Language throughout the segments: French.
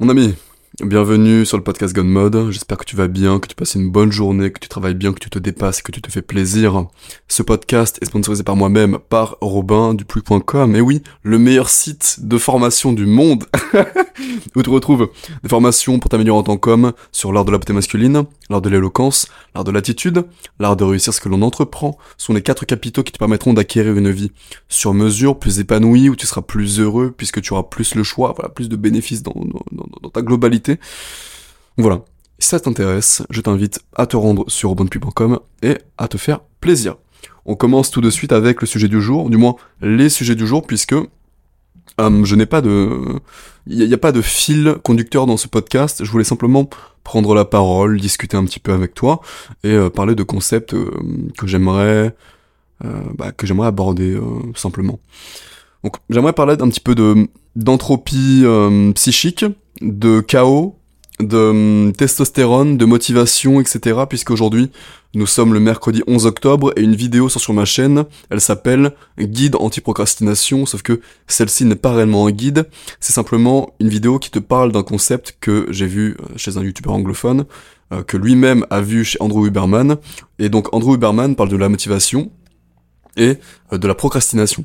Mon ami, bienvenue sur le podcast Gone Mode. J'espère que tu vas bien, que tu passes une bonne journée, que tu travailles bien, que tu te dépasses, que tu te fais plaisir. Ce podcast est sponsorisé par moi-même, par Robin. Et oui, le meilleur site de formation du monde. où tu retrouves des formations pour t'améliorer en tant qu'homme sur l'art de la beauté masculine, l'art de l'éloquence, l'art de l'attitude, l'art de réussir ce que l'on entreprend. Ce sont les quatre capitaux qui te permettront d'acquérir une vie sur mesure, plus épanouie, où tu seras plus heureux puisque tu auras plus le choix, voilà, plus de bénéfices dans ta globalité. Voilà. Si ça t'intéresse, je t'invite à te rendre sur robonpuis.com et à te faire plaisir. On commence tout de suite avec le sujet du jour, du moins les sujets du jour, puisque euh, je n'ai pas de, il n'y a, pas de fil conducteur dans ce podcast. Je voulais simplement prendre la parole, discuter un petit peu avec toi et euh, parler de concepts euh, que j'aimerais, bah, que j'aimerais aborder simplement. Donc, j'aimerais parler un petit peu de d'entropie psychique, de chaos, de hum, testostérone, de motivation, etc. Puisqu'aujourd'hui, nous sommes le mercredi 11 octobre et une vidéo sort sur ma chaîne, elle s'appelle Guide anti-procrastination, sauf que celle-ci n'est pas réellement un guide, c'est simplement une vidéo qui te parle d'un concept que j'ai vu euh, chez un youtubeur anglophone, euh, que lui-même a vu chez Andrew Huberman, et donc Andrew Huberman parle de la motivation et euh, de la procrastination.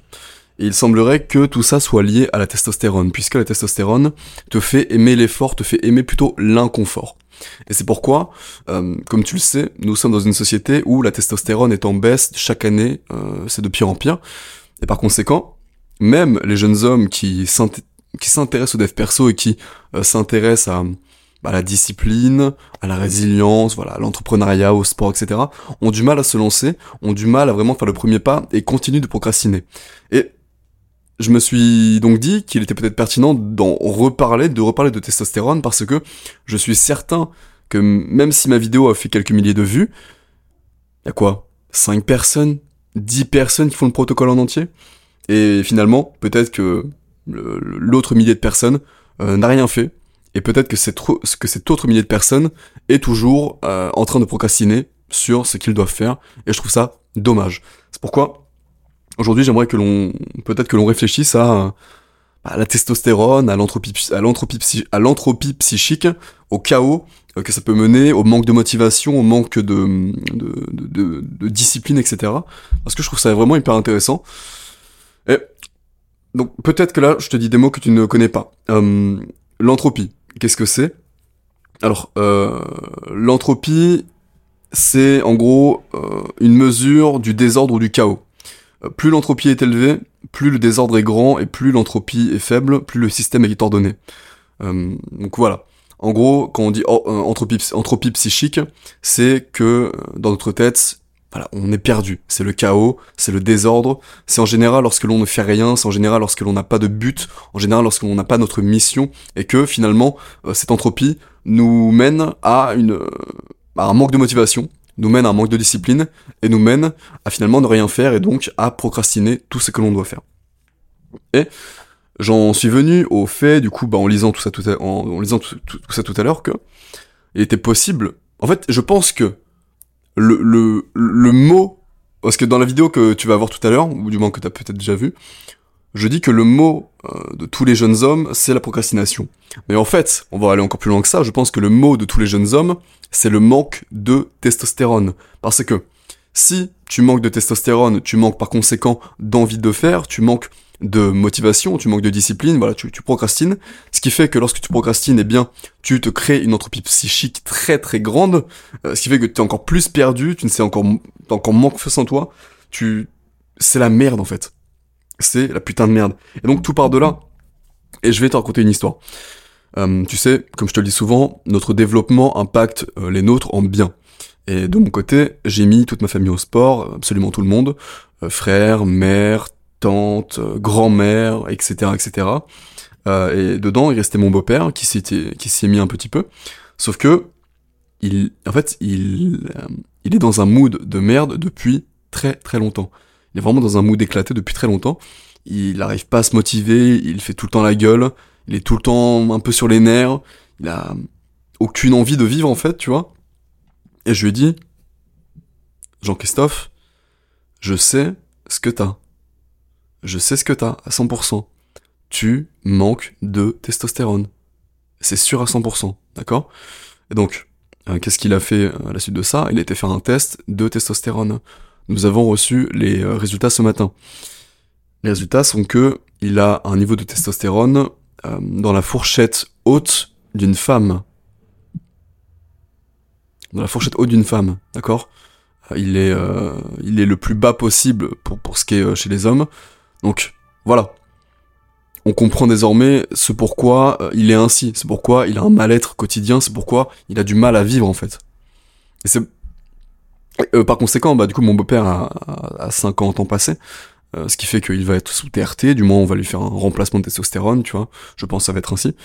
Et il semblerait que tout ça soit lié à la testostérone, puisque la testostérone te fait aimer l'effort, te fait aimer plutôt l'inconfort. Et c'est pourquoi, euh, comme tu le sais, nous sommes dans une société où la testostérone est en baisse chaque année, euh, c'est de pire en pire. Et par conséquent, même les jeunes hommes qui s'intéressent au dev perso et qui euh, s'intéressent à, à, la discipline, à la résilience, voilà, à l'entrepreneuriat, au sport, etc., ont du mal à se lancer, ont du mal à vraiment faire le premier pas et continuent de procrastiner. Et je me suis donc dit qu'il était peut-être pertinent d'en reparler, de reparler de testostérone, parce que je suis certain que même si ma vidéo a fait quelques milliers de vues, y a quoi? 5 personnes? 10 personnes qui font le protocole en entier? Et finalement, peut-être que l'autre millier de personnes euh, n'a rien fait, et peut-être que, que cet autre millier de personnes est toujours euh, en train de procrastiner sur ce qu'ils doivent faire, et je trouve ça dommage. C'est pourquoi Aujourd'hui, j'aimerais que l'on, peut-être que l'on réfléchisse à, la testostérone, à l'entropie, à l'entropie, à l'entropie psychique, au chaos euh, que ça peut mener, au manque de motivation, au manque de, de, de, de, discipline, etc. Parce que je trouve ça vraiment hyper intéressant. Et donc peut-être que là, je te dis des mots que tu ne connais pas. Euh, l'entropie, qu'est-ce que c'est? Alors, euh, l'entropie, c'est en gros euh, une mesure du désordre ou du chaos. Euh, plus l'entropie est élevée, plus le désordre est grand, et plus l'entropie est faible, plus le système est ordonné. Euh, donc voilà. En gros, quand on dit euh, entropie, entropie psychique, c'est que dans notre tête, voilà, on est perdu. C'est le chaos, c'est le désordre. C'est en général lorsque l'on ne fait rien, c'est en général lorsque l'on n'a pas de but, en général lorsque l'on n'a pas notre mission, et que finalement cette entropie nous mène à une à un manque de motivation, nous mène à un manque de discipline et nous mène à finalement ne rien faire et donc à procrastiner tout ce que l'on doit faire. Et j'en suis venu au fait, du coup, bah, en lisant tout ça tout à, en, lisant tout, ça tout à l'heure, que il était possible. En fait, je pense que le, le, le mot, parce que dans la vidéo que tu vas voir tout à l'heure, ou du moins que tu peut-être déjà vu, je dis que le mot euh, de tous les jeunes hommes, c'est la procrastination. Mais en fait, on va aller encore plus loin que ça, je pense que le mot de tous les jeunes hommes, c'est le manque de testostérone. Parce que si tu manques de testostérone, tu manques par conséquent d'envie de faire, tu manques de motivation, tu manques de discipline, voilà, tu, tu, procrastines, ce qui fait que lorsque tu procrastines, eh bien, tu te crées une entropie psychique très très grande, euh, ce qui fait que tu es encore plus perdu, tu ne sais encore, t'as encore moins confiance en toi, tu, c'est la merde en fait c'est la putain de merde. Et donc tout part de là. Et je vais te raconter une histoire. Euh, tu sais, comme je te le dis souvent, notre développement impacte euh, les nôtres en bien. Et de mon côté, j'ai mis toute ma famille au sport, absolument tout le monde, euh, frère, mère, tante, grand-mère, etc., etc. et dedans, il restait mon beau-père qui s'était, qui s'y est mis un petit peu. Sauf que, il, en fait, il, il est dans un mood de merde depuis très très longtemps. Il est vraiment dans un mood éclaté depuis très longtemps. Il n'arrive pas à se motiver, il fait tout le temps la gueule, il est tout le temps un peu sur les nerfs, il a aucune envie de vivre en fait, tu vois. Et je lui ai dit, Jean-Christophe, je sais ce que t'as. Je sais ce que t'as à 100%. Tu manques de testostérone. C'est sûr à 100%, d'accord? Et donc, euh, qu'est-ce qu'il a fait euh, à la suite de ça? Il a été faire un test de testostérone. Nous avons reçu les euh, résultats ce matin. Les résultats sont que il a un niveau de testostérone dans la fourchette haute d'une femme. Dans la fourchette haute d'une femme, d'accord? Il est, il est le plus bas possible pour, pour ce qui est chez les hommes. Donc, voilà on comprend désormais ce pourquoi euh, il est ainsi, c'est pourquoi il a un mal-être quotidien, c'est pourquoi il a du mal à vivre en fait. Et c'est euh, par conséquent, bah du coup mon beau-père a, a, 50 ans passé, euh, ce qui fait qu'il va être sous TRT, du moins on va lui faire un remplacement de testostérone, tu vois, je pense que ça va être ainsi.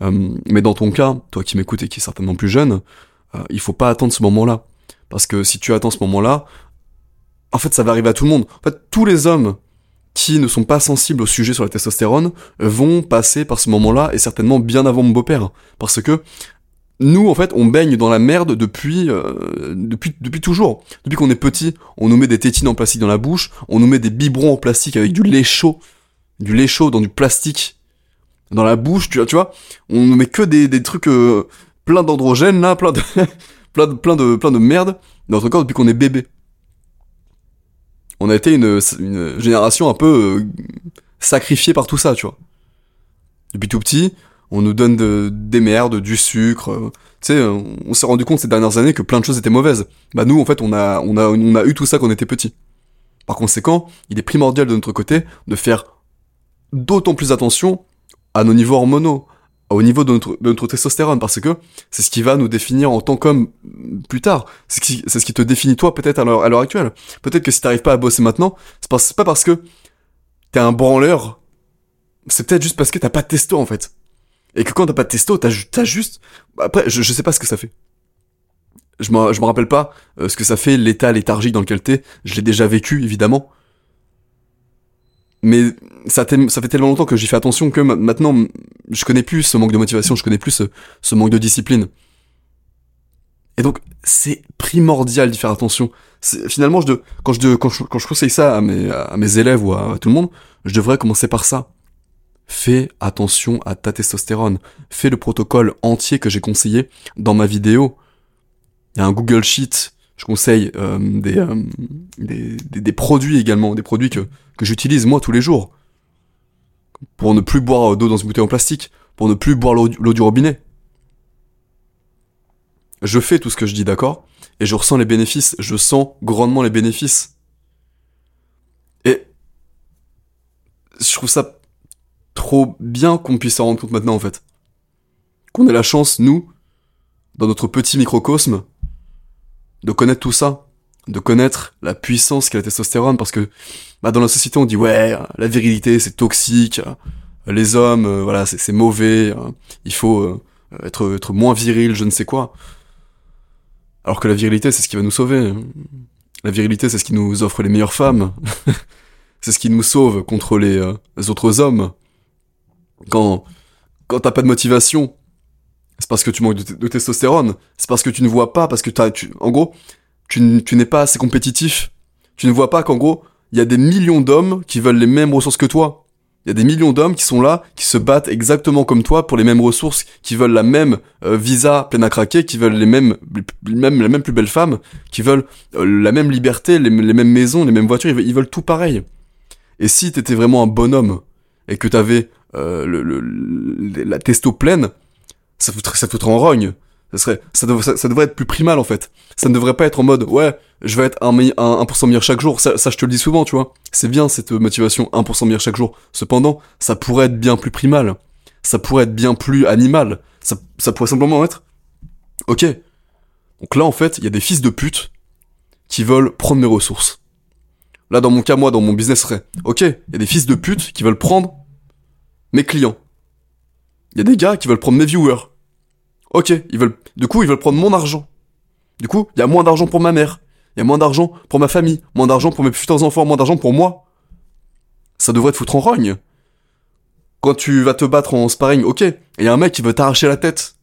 mais dans ton cas, toi qui m'écoutes et qui est certainement plus jeune, il faut pas attendre ce moment-là. Parce que si tu attends ce moment-là, en fait ça va arriver à tout le monde. En fait tous les hommes qui ne sont pas sensibles au sujet sur la testostérone vont passer par ce moment-là et certainement bien avant mon beau-père. Parce que nous, en fait, on baigne dans la merde depuis, euh, depuis, depuis toujours. Depuis qu'on est petit, on nous met des tétines en plastique dans la bouche, on nous met des biberons en plastique avec du lait chaud, du lait chaud dans du plastique dans la bouche, tu vois, tu vois. On nous met que des, des trucs euh, plein d'androgènes là, plein de, plein de, plein de, plein de merde dans notre corps depuis qu'on est bébé on a été une, génération un peu euh, sacrifiée par tout ça, tu vois. Depuis tout petit, on nous donne de, des merdes, du sucre. Euh, tu sais, on, s'est rendu compte ces dernières années que plein de choses étaient mauvaises. Bah nous, en fait, on a, eu tout ça quand on était petit. Par conséquent, il est primordial de notre côté de faire d'autant plus attention à nos niveaux hormonaux, au niveau de notre, de notre testostérone, parce que c'est ce qui va nous définir en tant qu'homme plus tard. C'est ce, ce qui te définit toi peut-être à l'heure, actuelle. Peut-être que si t'arrives pas à bosser maintenant, c'est pas parce que t'es un branleur, c'est peut-être juste parce que t'as pas de testo en fait. Et que quand t'as pas de testo, t'as, juste... Après, je, sais pas ce que ça fait. Je me, rappelle pas euh, ce que ça fait l'état léthargique dans lequel t'es. Je l'ai déjà vécu, évidemment mais ça, ça fait tellement longtemps que j'y fais attention que maintenant, je connais plus ce manque de motivation, je connais plus ce, manque de discipline. Et donc, c'est primordial d'y faire attention. Finalement, je quand, je quand, je, quand je conseille ça à mes, à mes élèves ou à, tout le monde, je devrais commencer par ça. Fais attention à ta testostérone. Fais le protocole entier que j'ai conseillé dans ma vidéo. Il y a un Google Sheet je conseille euh, euh, des, des, des, produits également, des produits que, que j'utilise moi tous les jours. Pour ne plus boire d'eau dans une bouteille en plastique, pour ne plus boire l'eau du robinet. Je fais tout ce que je dis, d'accord? Et je ressens les bénéfices, je sens grandement les bénéfices. Et je trouve ça trop bien qu'on puisse s'en rendre compte maintenant en fait. Qu'on ait la chance, nous, dans notre petit microcosme, de connaître tout ça, de connaître la puissance qu'est la testostérone, parce que bah, dans la société on dit ouais, la virilité c'est toxique, les hommes, euh, voilà, c'est mauvais, euh, il faut euh, être, être moins viril, je ne sais quoi. Alors que la virilité c'est ce qui va nous sauver. La virilité c'est ce qui nous offre les meilleures femmes. c'est ce qui nous sauve contre les, autres hommes. Quand, quand t'as pas de motivation, c'est parce que tu manques de, testostérone, c'est parce que tu ne vois pas, parce que t'as, tu, en gros, tu, n'es pas assez compétitif. Tu ne vois pas qu'en gros, il y a des millions d'hommes qui veulent les mêmes ressources que toi. Il y a des millions d'hommes qui sont là, qui se battent exactement comme toi pour les mêmes ressources, qui veulent la même euh, visa pleine à craquer, qui veulent les mêmes, les mêmes, la même plus belle femme, qui veulent euh, la même liberté, les, mêmes maisons, les mêmes voitures, ils veulent, ils veulent tout pareil. Et si t'étais vraiment un bonhomme et que t'avais euh, le, le, la testo pleine, ça foutrait, ça foutrait en rogne. Ça serait, ça, ça, devrait être plus primal en fait. Ça ne devrait pas être en mode, ouais, je vais être un, un, 1% meilleur chaque jour. Ça, ça, je te le dis souvent, tu vois. C'est bien cette motivation 1% meilleur chaque jour. Cependant, ça pourrait être bien plus primal. Ça pourrait être bien plus animal. Ça, ça pourrait simplement être, ok. Donc là, en fait, il y a des fils de pute qui veulent prendre mes ressources. Là, dans mon cas, moi, dans mon business serait, ok, il y a des fils de pute qui veulent prendre mes clients. Il y a des gars qui veulent prendre mes viewers. Ok, ils veulent, du coup, ils veulent prendre mon argent. Du coup, il y a moins d'argent pour ma mère. Il y a moins d'argent pour ma famille. Moins d'argent pour mes futurs enfants. Moins d'argent pour moi. Ça devrait te foutre en rogne. Quand tu vas te battre en sparring, ok, et y a un mec qui veut t'arracher la tête.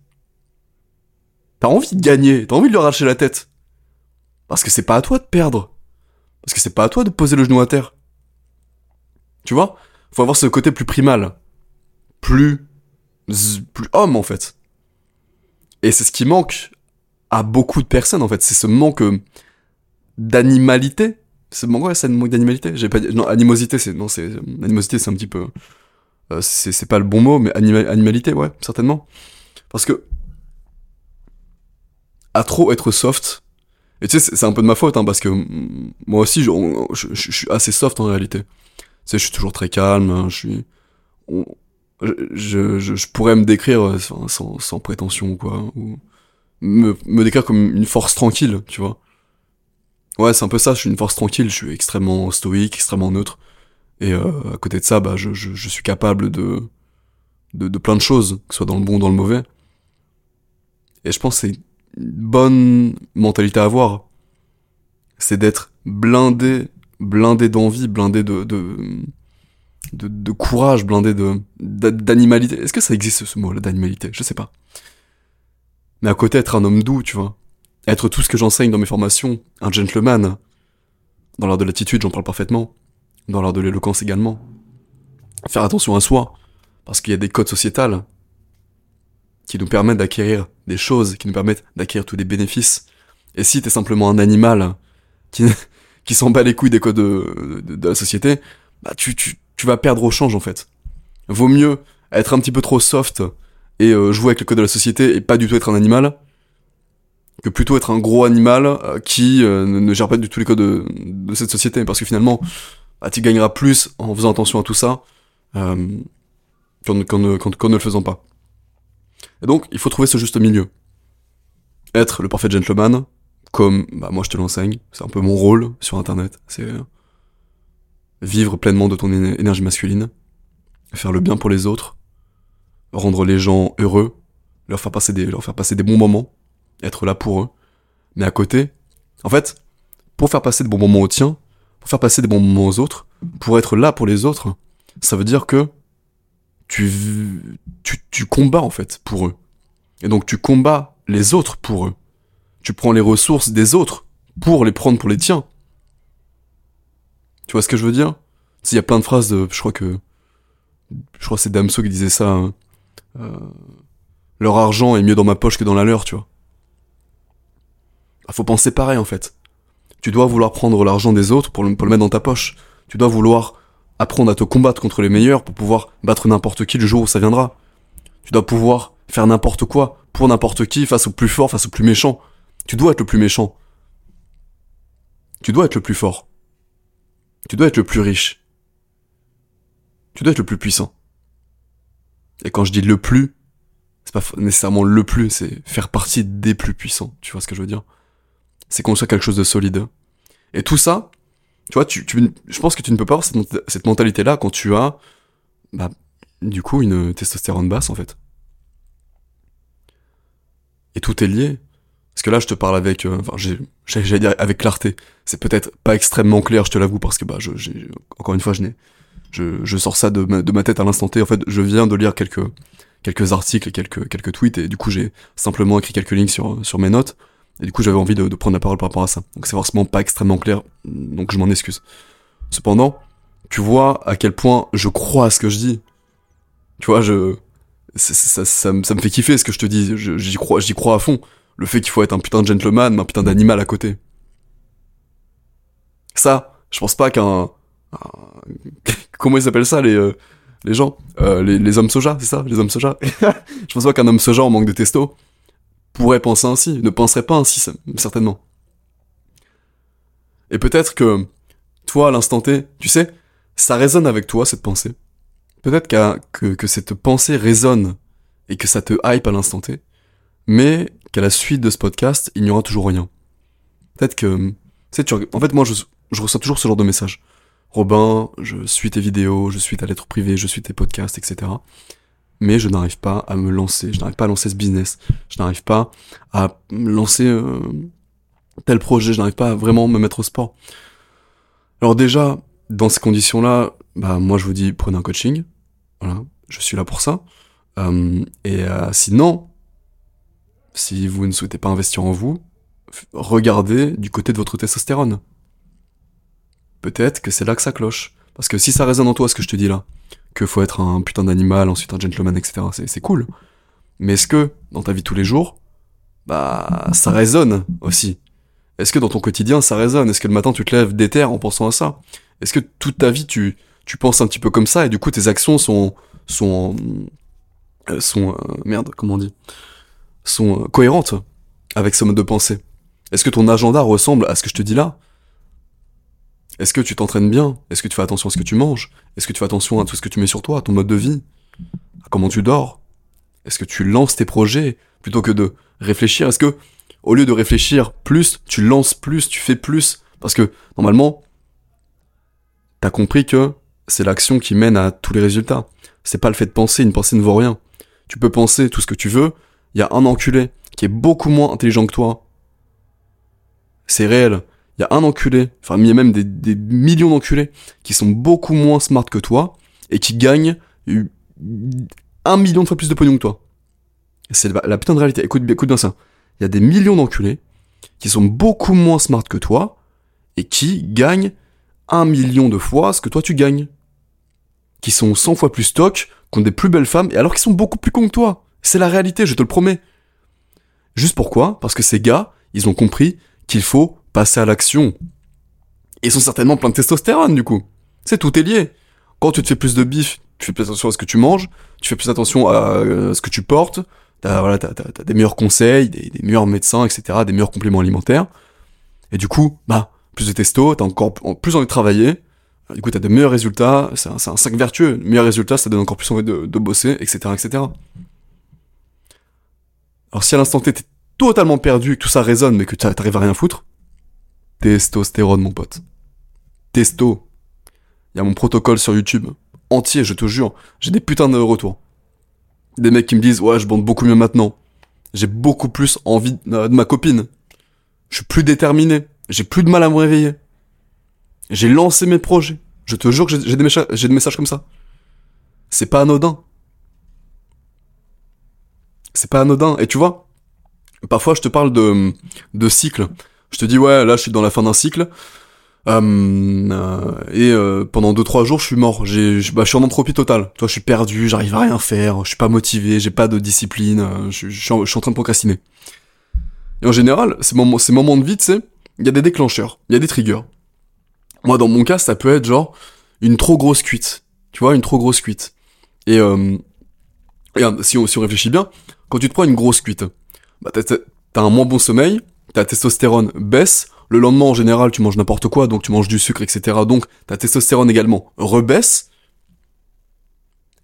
T'as envie de gagner. T'as envie de lui arracher la tête. Parce que c'est pas à toi de perdre. Parce que c'est pas à toi de poser le genou à terre. Tu vois? Faut avoir ce côté plus primal. Plus plus homme en fait. Et c'est ce qui manque à beaucoup de personnes, en fait. C'est ce manque euh, d'animalité. C'est manque, ouais, manque d'animalité. J'ai pas dit, non, animosité, c'est, non, c'est, animosité, c'est un petit peu, euh, c'est, pas le bon mot, mais animalité, ouais, certainement. Parce que, à trop être soft, et tu sais, c'est un peu de ma faute, hein, parce que moi aussi, je, je, suis assez soft en réalité. Tu sais, je suis toujours très calme, hein, je suis... je, je, je, pourrais me décrire euh, sans, sans, prétention, quoi, ou me, me décrire comme une force tranquille, tu vois. Ouais, c'est un peu ça, je suis une force tranquille, je suis extrêmement stoïque, extrêmement neutre. Et euh, à côté de ça, bah, je, je, je suis capable de, de, de, plein de choses, que ce soit dans le bon ou dans le mauvais. Et je pense que c'est bonne mentalité à avoir, c'est d'être blindé, blindé d'envie, blindé de, de, de, courage, blindé de, d'animalité. Est-ce que ça existe ce mot-là, d'animalité? Je sais pas. Mais à côté, être un homme doux, tu vois. Être tout ce que j'enseigne dans mes formations, un gentleman. Dans l'art de l'attitude, j'en parle parfaitement. Dans l'art de l'éloquence également. Faire attention à soi. Parce qu'il y a des codes sociétales qui nous permettent d'acquérir des choses, qui nous permettent d'acquérir tous les bénéfices. Et si t'es simplement un animal qui, qui s'en bat les couilles des codes de, de, la société, bah tu, tu, tu vas perdre au change en fait. Vaut mieux être un petit peu trop soft et euh, jouer avec le code de la société et pas du tout être un animal, que plutôt être un gros animal euh, qui euh, ne, gère pas du tout les codes de, de cette société. Parce que finalement, bah, tu gagneras plus en faisant attention à tout ça qu'en, qu'en, qu'en ne le faisant pas. Et donc, il faut trouver ce juste milieu. Être le parfait gentleman, comme bah, moi je te l'enseigne, c'est un peu mon rôle sur Internet, c'est euh, vivre pleinement de ton énergie masculine, faire le bien pour les autres, rendre les gens heureux, leur faire passer des, leur bons moments, être là pour eux. Mais à côté, en fait, pour faire passer des bons moments aux tiens, pour faire passer des bons moments aux autres, pour être là pour les autres, ça veut dire que tu, tu, tu combats en fait pour eux. Et donc tu combats les autres pour eux. Tu prends les ressources des autres pour les prendre pour les tiens. Tu vois ce que je veux dire? Il y a plein de phrases de... Je crois que... Je crois que c'est Damso qui disait ça. Hein. Euh, leur argent est mieux dans ma poche que dans la leur, tu vois. Ah, faut penser pareil en fait. Tu dois vouloir prendre l'argent des autres pour le, pour le mettre dans ta poche. Tu dois vouloir apprendre à te combattre contre les meilleurs pour pouvoir battre n'importe qui le jour où ça viendra. Tu dois pouvoir faire n'importe quoi pour n'importe qui face au plus fort, face au plus méchant. Tu dois être le plus méchant. Tu dois être le plus fort. Tu dois être le plus riche. Tu dois être le plus puissant. Et quand je dis le plus, c'est pas nécessairement le plus, c'est faire partie des plus puissants. Tu vois ce que je veux dire? C'est qu'on soit quelque chose de solide. Et tout ça, tu vois, tu, tu, je pense que tu ne peux pas avoir cette, cette mentalité-là quand tu as, bah, du coup, une testostérone basse, en fait. Et tout est lié. Parce que là, je te parle avec, euh, enfin, j'allais dire avec clarté. C'est peut-être pas extrêmement clair, je te l'avoue, parce que, bah, je, encore une fois, je n'ai, je, je sors ça de ma, de tête à l'instant T. En fait, je viens de lire quelques, quelques articles, quelques, quelques tweets, et du coup, j'ai simplement écrit quelques lignes sur, sur mes notes. Et du coup, j'avais envie de, prendre la parole par rapport à ça. Donc c'est forcément pas extrêmement clair, donc je m'en excuse. Cependant, tu vois à quel point je crois à ce que je dis. Tu vois, je... Ça, ça, me fait kiffer ce que je te dis, j'y crois, j'y crois à fond. Le fait qu'il faut être un putain de gentleman, mais un putain d'animal à côté. Ça, je pense pas qu'un... Comment ils s'appellent ça, les, euh, les gens? Euh, les, les hommes soja, c'est ça? Les hommes soja? Je pense pas qu'un homme soja en manque de testo pourrait penser ainsi, ne penserait pas ainsi, certainement. Et peut-être que, toi, à l'instant T, tu sais, ça résonne avec toi, cette pensée. Peut-être que, que cette pensée résonne et que ça te hype à l'instant T, mais qu'à la suite de ce podcast, il n'y aura toujours rien. Peut-être que, tu en fait, moi, je, je reçois toujours ce genre de message. Robin, je suis tes vidéos, je suis ta lettre privée, je suis tes podcasts, etc mais je n'arrive pas à me lancer, je n'arrive pas à lancer ce business, je n'arrive pas à lancer euh, tel projet, je n'arrive pas à vraiment me mettre au sport. Alors déjà, dans ces conditions-là, bah moi je vous dis prenez un coaching, voilà, je suis là pour ça. Euh, et euh, sinon, si vous ne souhaitez pas investir en vous, regardez du côté de votre testostérone. Peut-être que c'est là que ça cloche. Parce que si ça résonne en toi ce que je te dis là, que faut être un putain d'animal, ensuite un gentleman, etc. C'est cool. Mais est-ce que, dans ta vie tous les jours, bah, ça résonne aussi? Est-ce que dans ton quotidien, ça résonne? Est-ce que le matin, tu te lèves déter en pensant à ça? Est-ce que toute ta vie, tu, tu penses un petit peu comme ça et du coup, tes actions sont, sont, euh, sont, euh, merde, comment on dit? Sont euh, cohérentes avec ce mode de pensée. Est-ce que ton agenda ressemble à ce que je te dis là? Est-ce que tu t'entraînes bien? Est-ce que tu fais attention à ce que tu manges? Est-ce que tu fais attention à tout ce que tu mets sur toi, à ton mode de vie? À comment tu dors? Est-ce que tu lances tes projets plutôt que de réfléchir? Est-ce que, au lieu de réfléchir plus, tu lances plus, tu fais plus? Parce que, normalement, t'as compris que c'est l'action qui mène à tous les résultats. C'est pas le fait de penser, une pensée ne vaut rien. Tu peux penser tout ce que tu veux, il y a un enculé qui est beaucoup moins intelligent que toi. C'est réel. Il y a un enculé, enfin il y a même des, millions d'enculés qui sont beaucoup moins smart que toi et qui gagnent un million de fois plus de pognon que toi. C'est la putain de réalité. Écoute, écoute bien ça. Il y a des millions d'enculés qui sont beaucoup moins smart que toi et qui gagnent un million de fois ce que toi tu gagnes. Qui sont 100 fois plus stock, qui ont des plus belles femmes, et alors qu'ils sont beaucoup plus cons que toi. C'est la réalité, je te le promets. Juste pourquoi? Parce que ces gars, ils ont compris qu'il faut passer à l'action. Ils sont certainement plein de testostérone, du coup. C'est tout est lié. Quand tu te fais plus de bif, tu fais plus attention à ce que tu manges, tu fais plus attention à euh, ce que tu portes, t'as voilà, t'as, des meilleurs conseils, des, meilleurs médecins, etc., des meilleurs compléments alimentaires. Et du coup, bah, plus de testo, t'as encore plus envie de travailler. Du coup, t'as de meilleurs résultats. C'est un, un cercle vertueux. Meilleurs résultats, ça donne encore plus envie de, de bosser, etc., etc. Alors si à l'instant T, t'es totalement perdu, que tout ça résonne, mais que t'arrives à rien foutre, testostérone, mon pote. Testo. Il y a mon protocole sur YouTube. Entier, je te jure. J'ai des putains de retours. Des mecs qui me disent, ouais, je bande beaucoup mieux maintenant. J'ai beaucoup plus envie de ma copine. Je suis plus déterminé. J'ai plus de mal à me réveiller. J'ai lancé mes projets. Je te jure que j'ai des, j'ai des messages comme ça. C'est pas anodin. C'est pas anodin. Et tu vois, parfois je te parle de, de cycle. Je te dis, ouais, là je suis dans la fin d'un cycle. Euh, euh, et euh, pendant 2-3 jours, je suis mort. J'ai, bah, je suis en entropie totale. Toi, je suis perdu, j'arrive à rien faire, je suis pas motivé, j'ai pas de discipline, euh, je, je, suis en, je, suis en, train de procrastiner. Et en général, ces moments, ces moments de vie, tu sais, il y a des déclencheurs, il y a des triggers. Moi, dans mon cas, ça peut être genre une trop grosse cuite. Tu vois, une trop grosse cuite. Et, euh, et si, on, si on réfléchit bien, quand tu te prends une grosse cuite, bah t'as un moins bon sommeil, ta testostérone baisse, le lendemain en général tu manges n'importe quoi, donc tu manges du sucre, etc. Donc ta testostérone également rebaisse,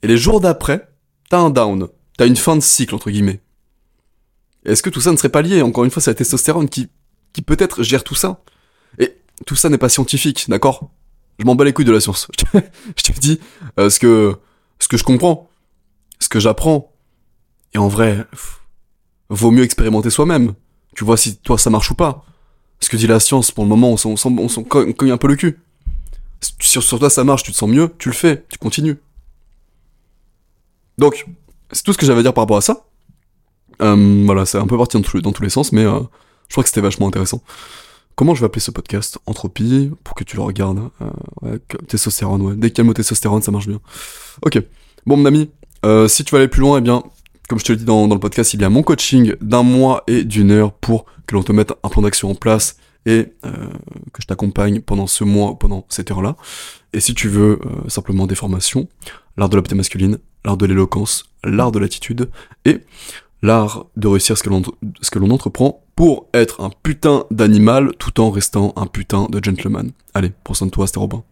et les jours d'après, t'as un down, t'as une fin de cycle entre guillemets. Est-ce que tout ça ne serait pas lié? Encore une fois, c'est la testostérone qui, qui peut-être gère tout ça. Et tout ça n'est pas scientifique, d'accord? Je m'en bats les couilles de la science. je te dis euh, ce que ce que je comprends, ce que j'apprends. Et en vrai, vaut mieux expérimenter soi-même. Tu vois si toi ça marche ou pas. Ce que dit la science, pour le moment, on s'en, on s'en cogne un peu le cul. Si sur toi ça marche, tu te sens mieux, tu le fais, tu continues. Donc, c'est tout ce que j'avais à dire par rapport à ça. Euh, voilà, c'est un peu parti dans tous les sens, mais euh, je crois que c'était vachement intéressant. Comment je vais appeler ce podcast? Entropie, pour que tu le regardes. Euh, ouais, testostérone, ouais. Dès qu'il y a le mot testostérone, ça marche bien. Ok. Bon, mon ami, euh, si tu veux aller plus loin, eh bien, comme je te l'ai dit dans, le podcast, il y a mon coaching d'un mois et d'une heure pour que l'on te mette un plan d'action en place et euh, que je t'accompagne pendant ce mois, pendant cette heure-là. Et si tu veux euh, simplement des formations, l'art de la beauté masculine, l'art de l'éloquence, l'art de l'attitude et l'art de réussir ce que l'on ce que l'on entreprend pour être un putain d'animal tout en restant un putain de gentleman. Allez, prends soin de toi, c'était Robin.